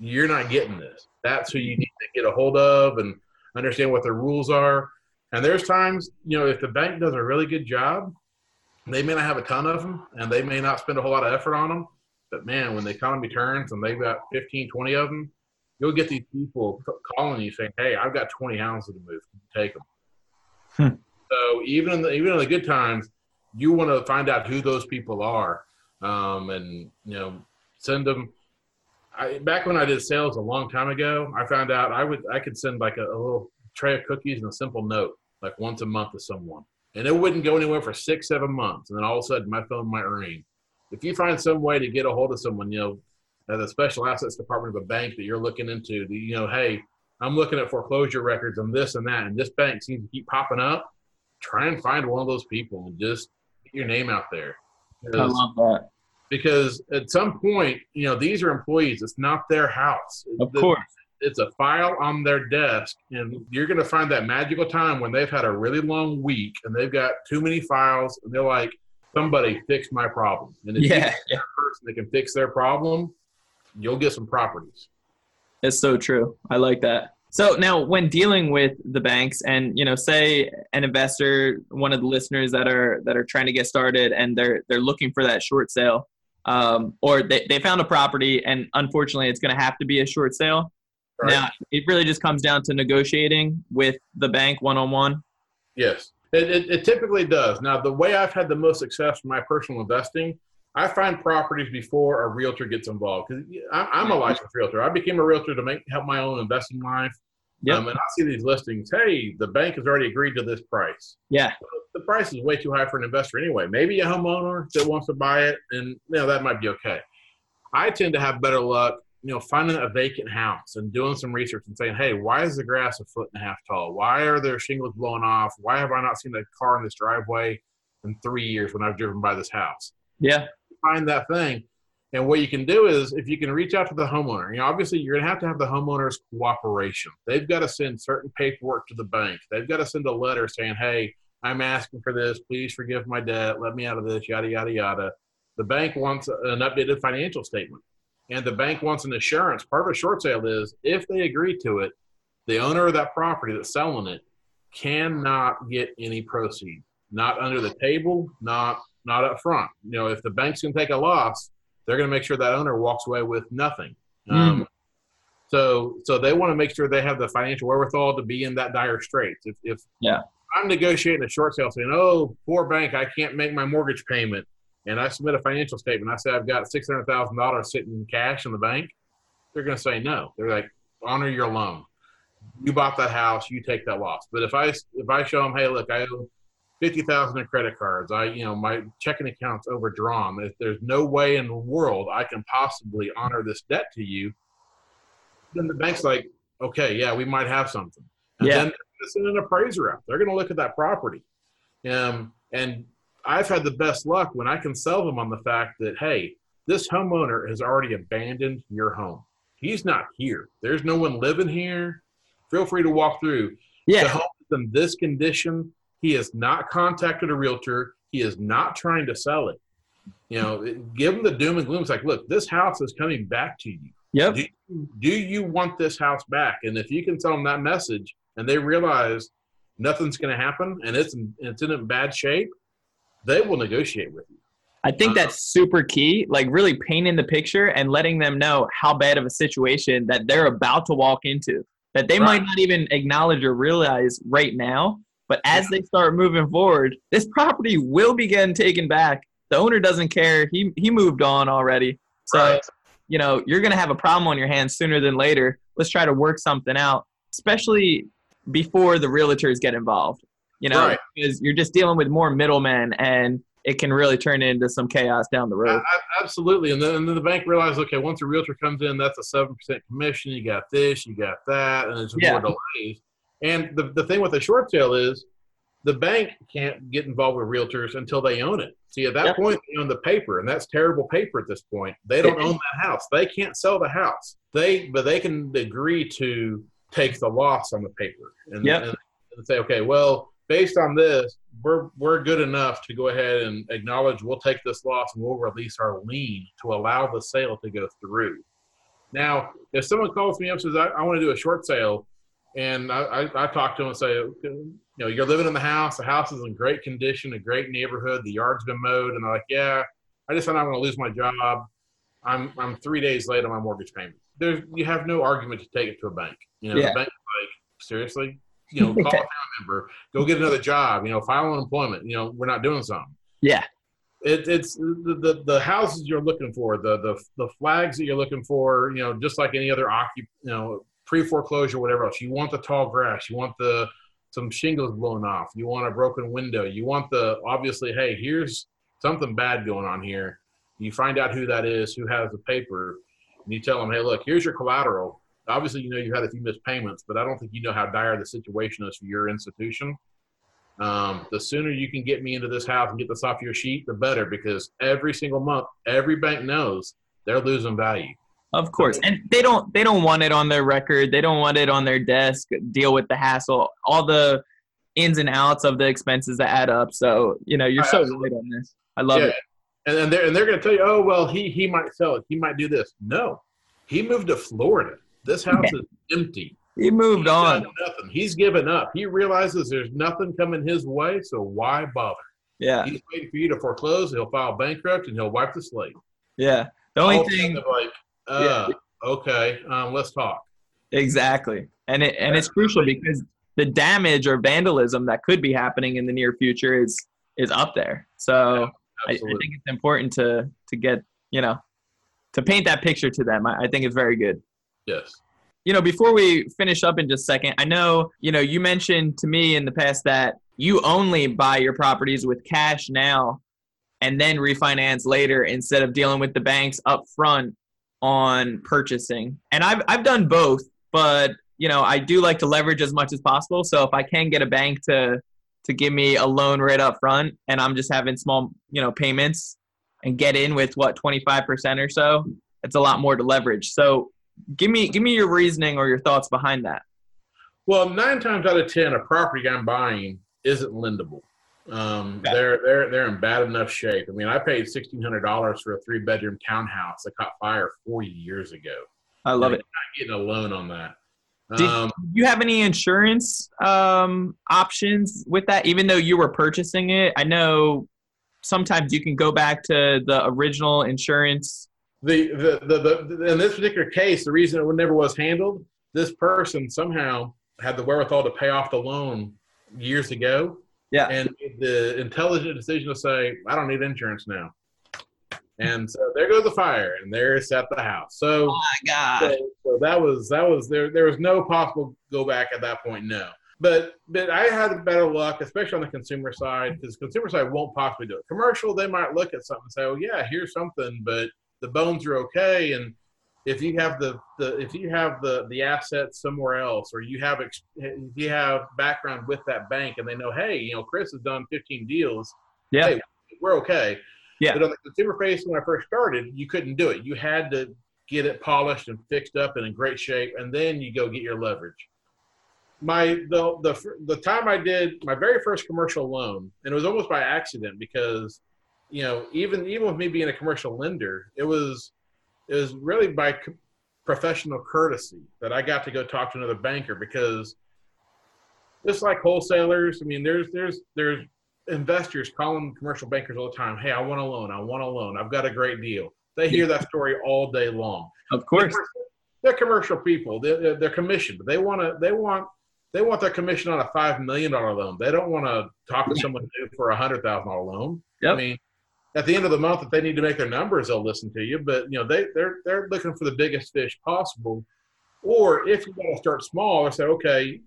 you're not getting this. That's who you need to get a hold of and understand what their rules are. And there's times, you know, if the bank does a really good job, they may not have a ton of them and they may not spend a whole lot of effort on them. But man, when the economy turns and they've got 15, 20 of them, you'll get these people calling you saying, Hey, I've got 20 houses to move. Take them. Hmm. So even in the, even in the good times, you want to find out who those people are um, and, you know, send them. I, back when I did sales a long time ago, I found out I would I could send like a, a little tray of cookies and a simple note like once a month to someone and it wouldn't go anywhere for six, seven months, and then all of a sudden my phone might ring. If you find some way to get a hold of someone, you know, at the special assets department of a bank that you're looking into, you know, hey, I'm looking at foreclosure records and this and that, and this bank seems to keep popping up. Try and find one of those people and just get your name out there. I love that. Because at some point, you know, these are employees. It's not their house. Of course it's a file on their desk and you're going to find that magical time when they've had a really long week and they've got too many files and they're like somebody fix my problem. And if yeah, yeah. person that can fix their problem you'll get some properties. It's so true. I like that. So now when dealing with the banks and you know say an investor one of the listeners that are that are trying to get started and they're they're looking for that short sale um, or they, they found a property and unfortunately it's going to have to be a short sale Right. Now, it really just comes down to negotiating with the bank one on one. Yes, it, it, it, typically does. Now, the way I've had the most success in my personal investing, I find properties before a realtor gets involved because I'm a licensed realtor. I became a realtor to make help my own investing life. Yep. Um, and I see these listings. Hey, the bank has already agreed to this price. Yeah. The price is way too high for an investor anyway. Maybe a homeowner that wants to buy it, and you know that might be okay. I tend to have better luck you know, finding a vacant house and doing some research and saying, hey, why is the grass a foot and a half tall? Why are there shingles blowing off? Why have I not seen a car in this driveway in three years when I've driven by this house? Yeah. Find that thing. And what you can do is if you can reach out to the homeowner, you know, obviously you're going to have to have the homeowner's cooperation. They've got to send certain paperwork to the bank. They've got to send a letter saying, hey, I'm asking for this. Please forgive my debt. Let me out of this, yada, yada, yada. The bank wants an updated financial statement. And the bank wants an assurance. Part of a short sale is if they agree to it, the owner of that property that's selling it cannot get any proceeds. Not under the table, not not up front. You know, if the bank's going to take a loss, they're going to make sure that owner walks away with nothing. Mm. Um, so, so they want to make sure they have the financial wherewithal to be in that dire straits. If, if yeah. I'm negotiating a short sale saying, "Oh, poor bank, I can't make my mortgage payment," and I submit a financial statement, I say I've got six hundred thousand dollars sitting in cash in the bank, they're going to say no. They're like, "Honor your loan. You bought that house, you take that loss." But if I if I show them, "Hey, look, I owe fifty thousand in credit cards. I, you know, my checking account's overdrawn. If there's no way in the world I can possibly honor this debt to you, then the bank's like, okay, yeah, we might have something. And yeah. then send an appraiser out. They're going to look at that property. Um, and I've had the best luck when I can sell them on the fact that, hey, this homeowner has already abandoned your home. He's not here. There's no one living here. Feel free to walk through. Yeah. The home is in this condition he has not contacted a realtor. He is not trying to sell it. You know, give him the doom and gloom. It's like, look, this house is coming back to you. Yep. Do, do you want this house back? And if you can tell them that message and they realize nothing's going to happen and it's in, it's in bad shape, they will negotiate with you. I think uh, that's super key, like really painting the picture and letting them know how bad of a situation that they're about to walk into that they right. might not even acknowledge or realize right now but as they start moving forward, this property will be getting taken back. The owner doesn't care. He he moved on already. So, right. you know, you're going to have a problem on your hands sooner than later. Let's try to work something out, especially before the realtors get involved. You know, right. because you're just dealing with more middlemen and it can really turn into some chaos down the road. Absolutely. And then, and then the bank realizes, okay, once a realtor comes in, that's a 7% commission. You got this, you got that, and there's yeah. more delays. And the, the thing with a short sale is the bank can't get involved with realtors until they own it. See, at that yep. point, they own the paper, and that's terrible paper at this point. They don't own that house. They can't sell the house. They, but they can agree to take the loss on the paper and, yep. and, and say, okay, well, based on this, we're we're good enough to go ahead and acknowledge we'll take this loss and we'll release our lien to allow the sale to go through. Now, if someone calls me up and says, I, I want to do a short sale, and I, I, I talk to them and say, you know, you're living in the house. The house is in great condition, a great neighborhood. The yard's been mowed, and they're like, yeah, I just thought I'm going to lose my job. I'm I'm three days late on my mortgage payment. There's you have no argument to take it to a bank. You know, yeah. the bank like seriously, you know, call a (laughs) family member, go get another job. You know, file unemployment. You know, we're not doing something. Yeah. It, it's the, the, the houses you're looking for, the, the the flags that you're looking for. You know, just like any other occup, you know, pre foreclosure, whatever else. You want the tall grass. You want the some shingles blown off. You want a broken window. You want the obviously, hey, here's something bad going on here. You find out who that is, who has the paper, and you tell them, hey, look, here's your collateral. Obviously, you know you had a few missed payments, but I don't think you know how dire the situation is for your institution. Um, the sooner you can get me into this house and get this off your sheet, the better, because every single month, every bank knows they're losing value. Of course. And they don't they don't want it on their record. They don't want it on their desk, deal with the hassle, all the ins and outs of the expenses that add up. So, you know, you're so right on this. I love yeah. it. And, and they're and they're gonna tell you, oh well, he he might sell it, he might do this. No. He moved to Florida. This (laughs) house is empty. He moved He's on. Nothing. He's given up. He realizes there's nothing coming his way, so why bother? Yeah. He's waiting for you to foreclose. He'll file bankrupt and he'll wipe the slate. Yeah. The only All thing like uh, yeah. Okay, um, let's talk. Exactly, and it and it's crucial because the damage or vandalism that could be happening in the near future is is up there. So yeah, I, I, think it's important to to get you know to paint that picture to them. I, I think it's very good. Yes. You know, before we finish up in just a second, I know you know you mentioned to me in the past that you only buy your properties with cash now and then refinance later instead of dealing with the banks up front on purchasing, and I've I've done both, but you know I do like to leverage as much as possible. So if I can get a bank to to give me a loan right up front, and I'm just having small you know payments and get in with what 25% or so, it's a lot more to leverage. So give me give me your reasoning or your thoughts behind that. Well, nine times out of ten, a property I'm buying isn't lendable. Um, they're they're they're in bad enough shape. I mean, I paid sixteen hundred dollars for a three bedroom townhouse that caught fire four years ago. I love it. Not getting a loan on that. Did um, you have any insurance um, options with that? Even though you were purchasing it, I know sometimes you can go back to the original insurance. The, the, the, the in this particular case, the reason it never was handled, this person somehow had the wherewithal to pay off the loan years ago. Yeah. And the intelligent decision to say, I don't need insurance now. And so there goes the fire, and there sat the house. So, oh my God. So, so, that was that was there. There was no possible go back at that point. No, but but I had better luck, especially on the consumer side, because consumer side won't possibly do it. Commercial, they might look at something and say, "Oh yeah, here's something," but the bones are okay, and if you have the, the if you have the the assets somewhere else or you have if you have background with that bank and they know hey you know chris has done 15 deals. Yeah. Hey, we're okay. Yeah. But on the consumer face when i first started you couldn't do it. You had to get it polished and fixed up and in great shape and then you go get your leverage. My the the the time i did my very first commercial loan and it was almost by accident because you know even even with me being a commercial lender it was it was really by professional courtesy that I got to go talk to another banker because just like wholesalers, I mean, there's there's there's investors calling commercial bankers all the time. Hey, I want a loan. I want a loan. I've got a great deal. They hear that story all day long. Of course, they're commercial people. They're, they're commissioned, they want to they want they want their commission on a five million dollar loan. They don't want to talk to someone (laughs) new for a hundred thousand dollar loan. Yep. I mean, at the end of the month, if they need to make their numbers, they'll listen to you. But you know, they they're they're looking for the biggest fish possible. Or if you want to start small, or say, okay,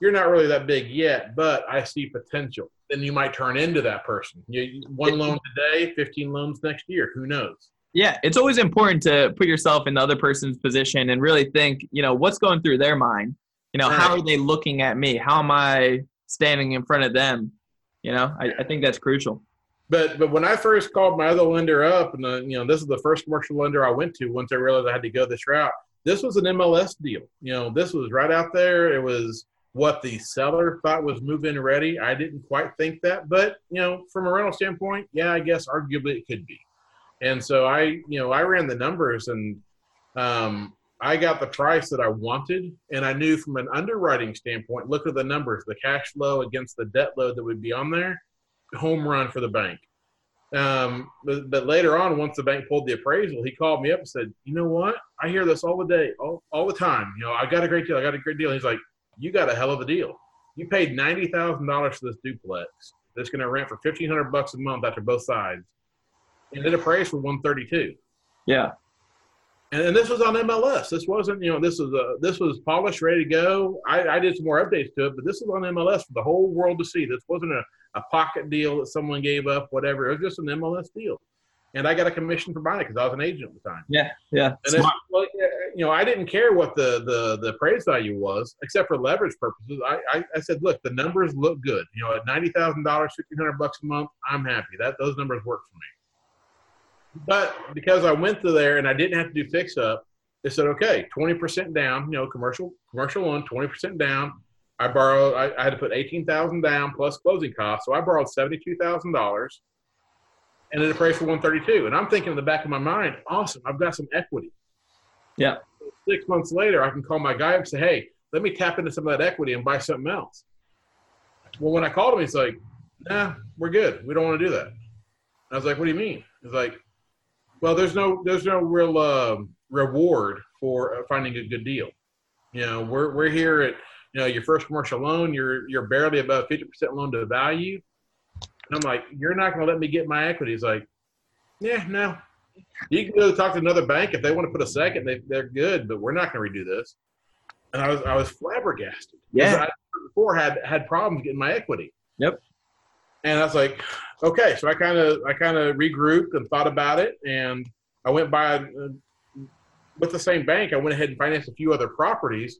you're not really that big yet, but I see potential. Then you might turn into that person. You, one loan today, 15 loans next year. Who knows? Yeah, it's always important to put yourself in the other person's position and really think, you know, what's going through their mind. You know, right. how are they looking at me? How am I standing in front of them? You know, I, I think that's crucial. But but when I first called my other lender up, and uh, you know this is the first commercial lender I went to once I realized I had to go this route. This was an MLS deal. You know, this was right out there. It was what the seller thought was move-in ready. I didn't quite think that, but you know, from a rental standpoint, yeah, I guess arguably it could be. And so I, you know, I ran the numbers and um, I got the price that I wanted, and I knew from an underwriting standpoint, look at the numbers, the cash flow against the debt load that would be on there home run for the bank. Um, but, but, later on, once the bank pulled the appraisal, he called me up and said, "You know what? I hear this all the day, all, all the time. You know, I got a great deal. I got a great deal." And he's like, "You got a hell of a deal. You paid ninety thousand dollars for this duplex that's going to rent for fifteen hundred bucks a month after both sides, and it appraised for one thirty two. Yeah, and, and, this was on MLS. This wasn't, you know, this was a this was polished, ready to go. I, I did some more updates to it, but this was on MLS for the whole world to see. This wasn't a, a pocket deal that someone gave up, whatever. It was just an MLS deal, and I got a commission for buying it because I was an agent at the time. Yeah, yeah. And well, you know, I didn't care what the the the appraised value was, except for leverage purposes. I, I, I said, look, the numbers look good. You know, at ninety thousand dollars, fifteen hundred bucks a month, I'm happy. That those numbers work for me. But because I went through there and I didn't have to do fix up, they said, okay, 20% down, you know, commercial, commercial loan, 20% down. I borrowed, I, I had to put 18,000 down plus closing costs. So I borrowed $72,000 and it appraised for 132. And I'm thinking in the back of my mind, awesome, I've got some equity. Yeah. Six months later, I can call my guy and say, hey, let me tap into some of that equity and buy something else. Well, when I called him, he's like, nah, we're good. We don't want to do that. I was like, what do you mean? He's like, well, there's no there's no real uh, reward for uh, finding a good deal. You know, we're we're here at you know your first commercial loan. You're you're barely above fifty percent loan to value. And I'm like, you're not going to let me get my equity. He's like, yeah, no. You can go talk to another bank if they want to put a second. They they're good, but we're not going to redo this. And I was I was flabbergasted. Yeah. I before had had problems getting my equity. Yep. And I was like, okay. So I kind of I kind of regrouped and thought about it, and I went by uh, with the same bank, I went ahead and financed a few other properties.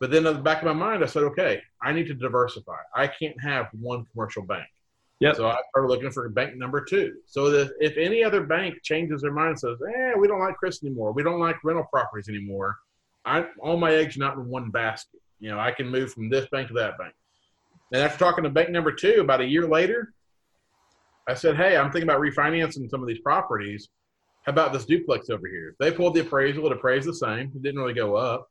But then in the back of my mind, I said, okay, I need to diversify. I can't have one commercial bank. Yep. So I started looking for bank number two. So that if any other bank changes their mind and says, eh, we don't like Chris anymore, we don't like rental properties anymore, I all my eggs are not in one basket. You know, I can move from this bank to that bank. And after talking to bank number two about a year later, I said, hey, I'm thinking about refinancing some of these properties. How about this duplex over here? They pulled the appraisal, it appraised the same. It didn't really go up.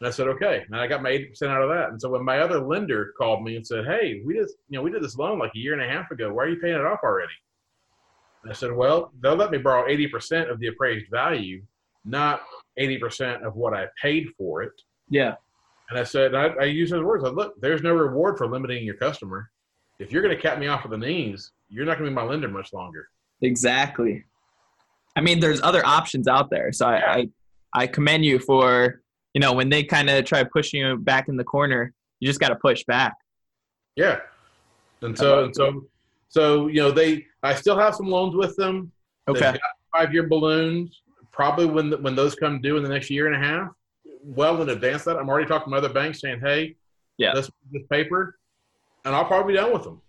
And I said, okay. And I got my 80% out of that. And so when my other lender called me and said, hey, we just, you know, we did this loan like a year and a half ago. Why are you paying it off already? And I said, well, they'll let me borrow 80% of the appraised value, not 80% of what I paid for it. Yeah. And I said, I, I use those words. I look, there's no reward for limiting your customer. If you're going to cap me off at the knees, you're not going to be my lender much longer. Exactly. I mean, there's other options out there. So I, Yeah. I, I commend you for, you know, when they kind of try pushing you back in the corner, you just got to push back. Yeah. And so, and so, so, you know, they, I still have some loans with them. Okay. Five-year balloons, probably when, the, when those come due in the next year and a half, well in advance of that, I'm already talking to other banks saying, hey, Yeah. this, this paper, and I'll probably be done with them.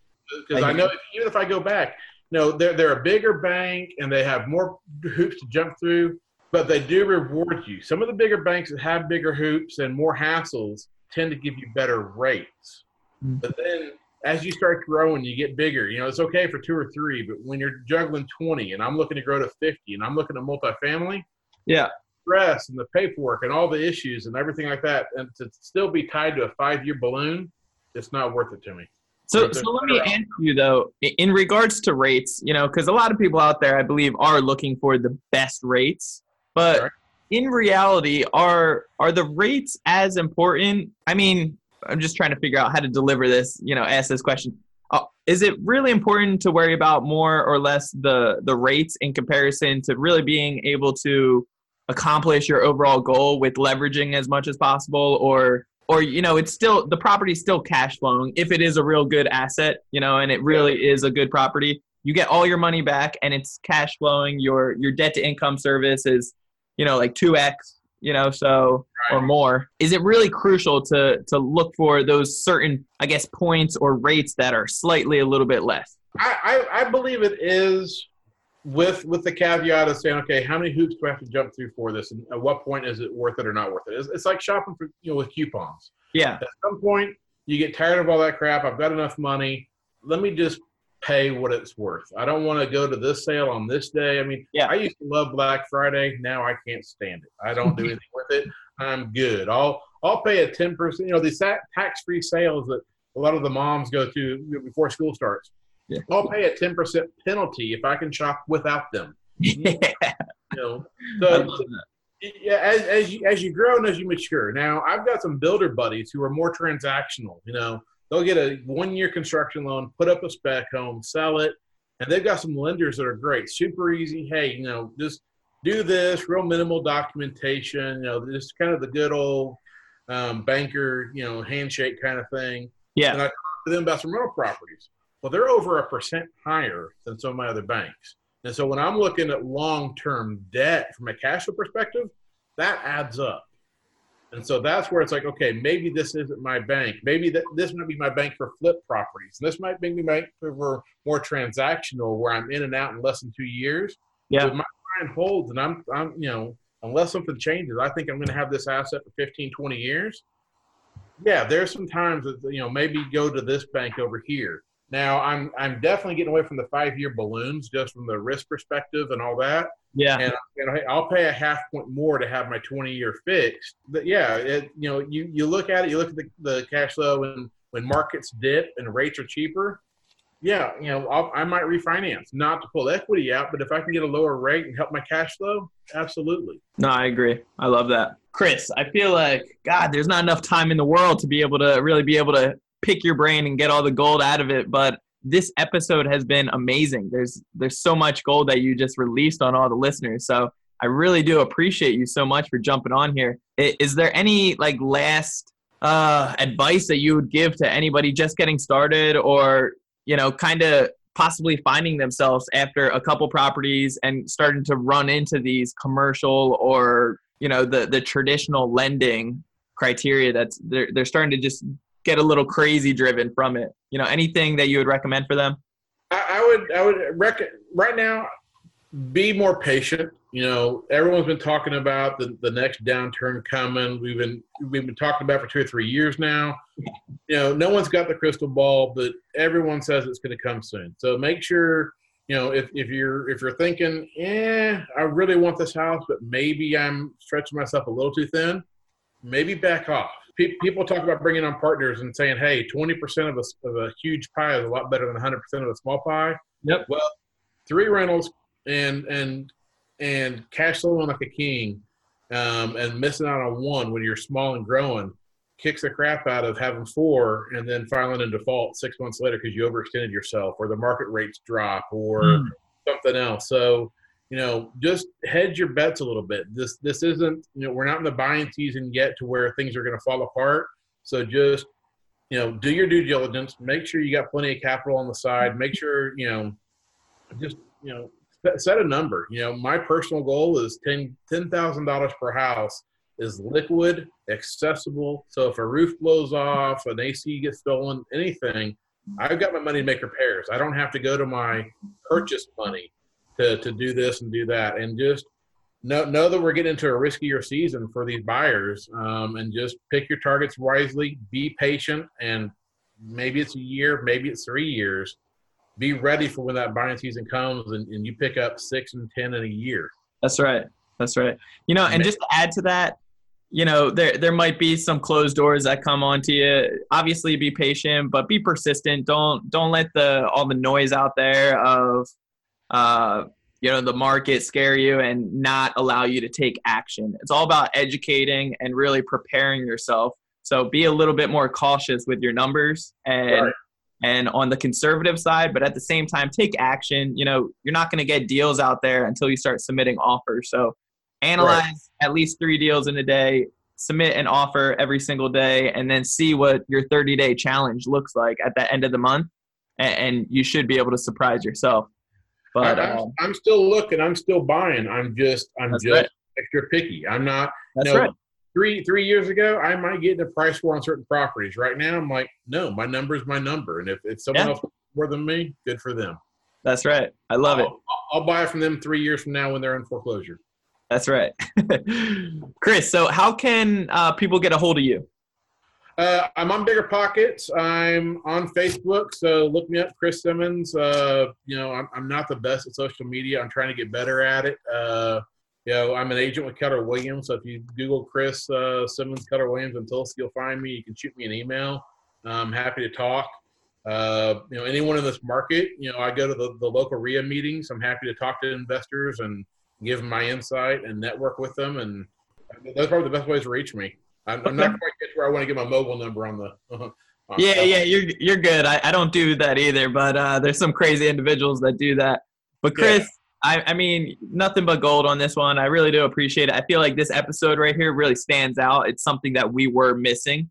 Because I I know if, even if I go back, you know, they're, they're a bigger bank and they have more hoops to jump through, but they do reward you. Some of the bigger banks that have bigger hoops and more hassles tend to give you better rates. Mm. But then as you start growing, you get bigger. You know, it's okay for two or three, but when you're juggling 20 and I'm looking to grow to 50 and I'm looking at multifamily, Yeah. stress and the paperwork and all the issues and everything like that, and to still be tied to a five year balloon, it's not worth it to me. So, so let me ask you though, in regards to rates, you know, because a lot of people out there, I believe, are looking for the best rates, but Right. in reality, are are the rates as important? I mean, I'm just trying to figure out how to deliver this. You know, ask this question: uh, Is it really important to worry about more or less the the rates in comparison to really being able to accomplish your overall goal with leveraging as much as possible, or or you know it's still the property's still cash flowing if it is a real good asset you know and it really is a good property you get all your money back and it's cash flowing your your debt to income service is you know like 2x you know so or more is it really crucial to to look for those certain i guess points or rates that are slightly a little bit less I, I, I believe it is with with the caveat of saying, okay, how many hoops do I have to jump through for this, and at what point is it worth it or not worth it? It's, it's like shopping for you know with coupons. yeah At some point, you get tired of all that crap. I've got enough money. Let me just pay what it's worth. I don't want to go to this sale on this day. I mean, Yeah. I used to love Black Friday. Now I can't stand it. I don't do anything with it. I'm good. I'll I'll pay a ten percent. You know, these tax free sales that a lot of the moms go to before school starts. Yeah. I'll pay a ten percent penalty if I can shop without them. (laughs) yeah You know, I so love that. yeah, as, as you as you grow and as you mature. Now, I've got some builder buddies who are more transactional. You know, they'll get a one year construction loan, put up a spec home, sell it, and they've got some lenders that are great, super easy. Hey, you know, just do this, real minimal documentation. You know, just kind of the good old um, banker, you know, handshake kind of thing. yeah And I talked to them about some rental properties. Well, they're over a percent higher than some of my other banks. And so when I'm looking at long term debt from a cash flow perspective, that adds up. And so that's where it's like, okay, maybe this isn't my bank. Maybe that this might be my bank for flip properties. And this might be my bank for more transactional where I'm in and out in less than two years. Yeah. But my client holds and I'm I'm you know, unless something changes, I think I'm gonna have this asset for 15, 20 years. Yeah, there's some times that you know, maybe go to this bank over here. Now I'm I'm definitely getting away from the five year balloons just from the risk perspective and all that. yeah And you know, I'll pay a half point more to have my 20 year fixed. But yeah, it, you know, you, you look at it, you look at the, the cash flow, and when markets dip and rates are cheaper, yeah, you know, I'll, I might refinance, not to pull equity out, but if I can get a lower rate and help my cash flow, absolutely. No, I agree. I love that. Chris, I feel like God, there's not enough time in the world to be able to really be able to pick your brain and get all the gold out of it, but this episode has been amazing. There's there's so much gold that you just released on all the listeners. So I really do appreciate you so much for jumping on here. Is there any like last uh, advice that you would give to anybody just getting started, or you know, kind of possibly finding themselves after a couple properties and starting to run into these commercial or you know the the traditional lending criteria that's they're they're starting to just get a little crazy driven from it. You know, anything that you would recommend for them? I, would I would rec- right now be more patient. You know, everyone's been talking about the, the next downturn coming. We've been we've been talking about for two or three years now. You know, no one's got the crystal ball, but everyone says it's going to come soon. So make sure you know if, if you're if you're thinking, yeah, I really want this house, but maybe I'm stretching myself a little too thin. Maybe back off. People talk about bringing on partners and saying, "Hey, 20% of a, of a huge pie is a lot better than 100% of a small pie." Yep. Well, three rentals and and and cash flowing like a king, um, and missing out on one when you're small and growing kicks the crap out of having four and then filing in default six months later because you overextended yourself or the market rates drop or mm. something else. So you know, just hedge your bets a little bit. This this isn't you know we're not in the buying season yet to where things are going to fall apart. So just you know do your due diligence. Make sure you got plenty of capital on the side. Make sure you know just you know set a number. You know, my personal goal is ten ten thousand dollars per house is liquid, accessible. So if a roof blows off, an AC gets stolen, anything, I've got my money to make repairs. I don't have to go to my purchase money to to do this and do that, and just know know that we're getting into a riskier season for these buyers, um, and just pick your targets wisely. Be patient, and maybe it's a year, maybe it's three years be ready for when that buying season comes and, and you pick up six and ten in a year. That's right. That's right. You know, and just to add to that, you know, there there might be some closed doors that come onto you. Obviously, be patient, but be persistent. Don't don't let the all the noise out there of, uh, you know, the market scare you and not allow you to take action. It's all about educating and really preparing yourself. So be a little bit more cautious with your numbers and. Right and on the conservative side, but at the same time, take action. You know, you're not going to get deals out there until you start submitting offers. So analyze right. at least three deals in a day, submit an offer every single day, and then see what your 30 day challenge looks like at the end of the month. And, you should be able to surprise yourself. But I'm, uh, I'm still looking. I'm still buying. I'm just I'm just right. extra picky. I'm not. That's know, right three three years ago, I might get a price war on certain properties. Right now, I'm like, no, my number is my number, and if it's someone yeah. else more than me, good for them. That's right. I love I'll, it. I'll buy from them three years from now when they're in foreclosure. That's right, (laughs) Chris. So, how can uh, people get a hold of you? Uh, I'm on BiggerPockets. I'm on Facebook, so look me up, Chris Simmons. Uh, you know, I'm, I'm, not the best at social media. I'm trying to get better at it. Uh, you know, I'm an agent with Keller Williams. So if you Google Chris uh, Simmons Keller Williams in Tulsa, you'll find me. You can shoot me an email. I'm happy to talk. Uh, you know, anyone in this market, you know, I go to the, the local RIA meetings. I'm happy to talk to investors and give them my insight and network with them. And that's probably the best ways to reach me. I'm, I'm not quite where I want to get my mobile number on the. on yeah, yeah, you're you're good. I, I don't do that either, but uh, there's some crazy individuals that do that. But Chris, yeah. I, I mean, nothing but gold on this one. I really do appreciate it. I feel like this episode right here really stands out. It's something that we were missing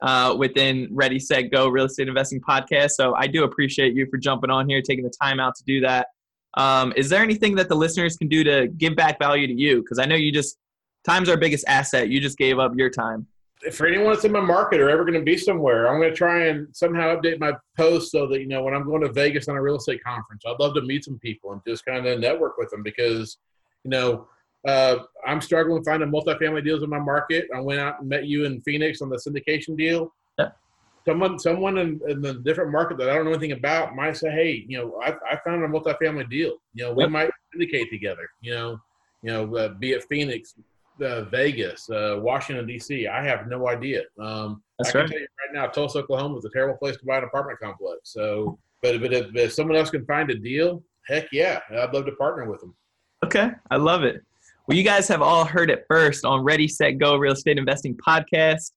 uh, within Ready, Set, Go Real Estate Investing Podcast. So I do appreciate you for jumping on here, taking the time out to do that. Um, is there anything that the listeners can do to give back value to you? Because I know you just, time's our biggest asset. You just gave up your time for anyone that's in my market or ever going to be somewhere, I'm going to try and somehow update my post so that you know when I'm going to Vegas on a real estate conference, I'd love to meet some people and just kind of network with them because you know uh, I'm struggling finding multifamily deals in my market. I went out and met you in Phoenix on the syndication deal. Yeah. Someone, someone in, in the different market that I don't know anything about might say, "Hey, you know, I, I found a multifamily deal. You know, we yep. might syndicate together. You know, you know, uh, be it Phoenix, uh, Vegas, uh, Washington D.C. I have no idea. Um, That's I can right. tell you right now, Tulsa, Oklahoma is a terrible place to buy an apartment complex. So, but, but if, if someone else can find a deal, heck yeah, I'd love to partner with them. Okay, I love it. Well, you guys have all heard it first on Ready, Set, Go Real Estate Investing Podcast.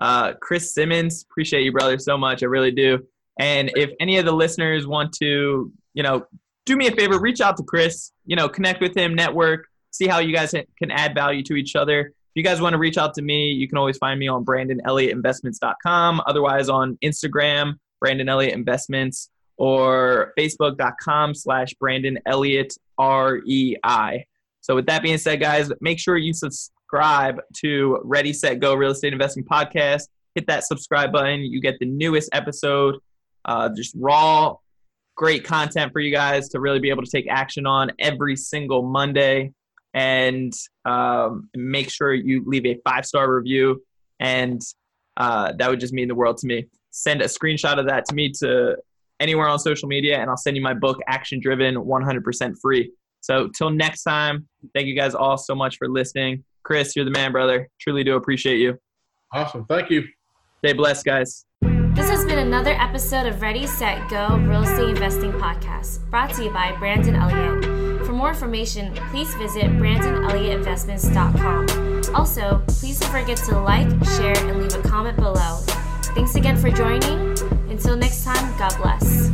Uh, Chris Simmons, appreciate you, brother, so much. I really do. And if any of the listeners want to, you know, do me a favor, reach out to Chris, you know, connect with him, network, see how you guys can add value to each other. If you guys want to reach out to me, you can always find me on BrandonElliottInvestments.com. Otherwise, on Instagram, Brandon Elliott Investments, or Facebook.com slash Brandon Elliott REI. So, with that being said, guys, make sure you subscribe to Ready, Set, Go Real Estate Investing Podcast. Hit that subscribe button. You get the newest episode, uh, just raw, great content for you guys to really be able to take action on every single Monday. And um, make sure you leave a five star review. And uh, that would just mean the world to me. Send a screenshot of that to me to anywhere on social media, and I'll send you my book, Action Driven, 100% free. So till next time, thank you guys all so much for listening. Chris, you're the man, brother. Truly do appreciate you. Awesome. Thank you. Stay blessed, guys. This has been another episode of Ready, Set, Go Real Estate Investing Podcast, brought to you by Brandon Elliott. For more information, please visit BrandonElliottInvestments.com. Also, please don't forget to like, share, and leave a comment below. Thanks again for joining. Until next time, God bless.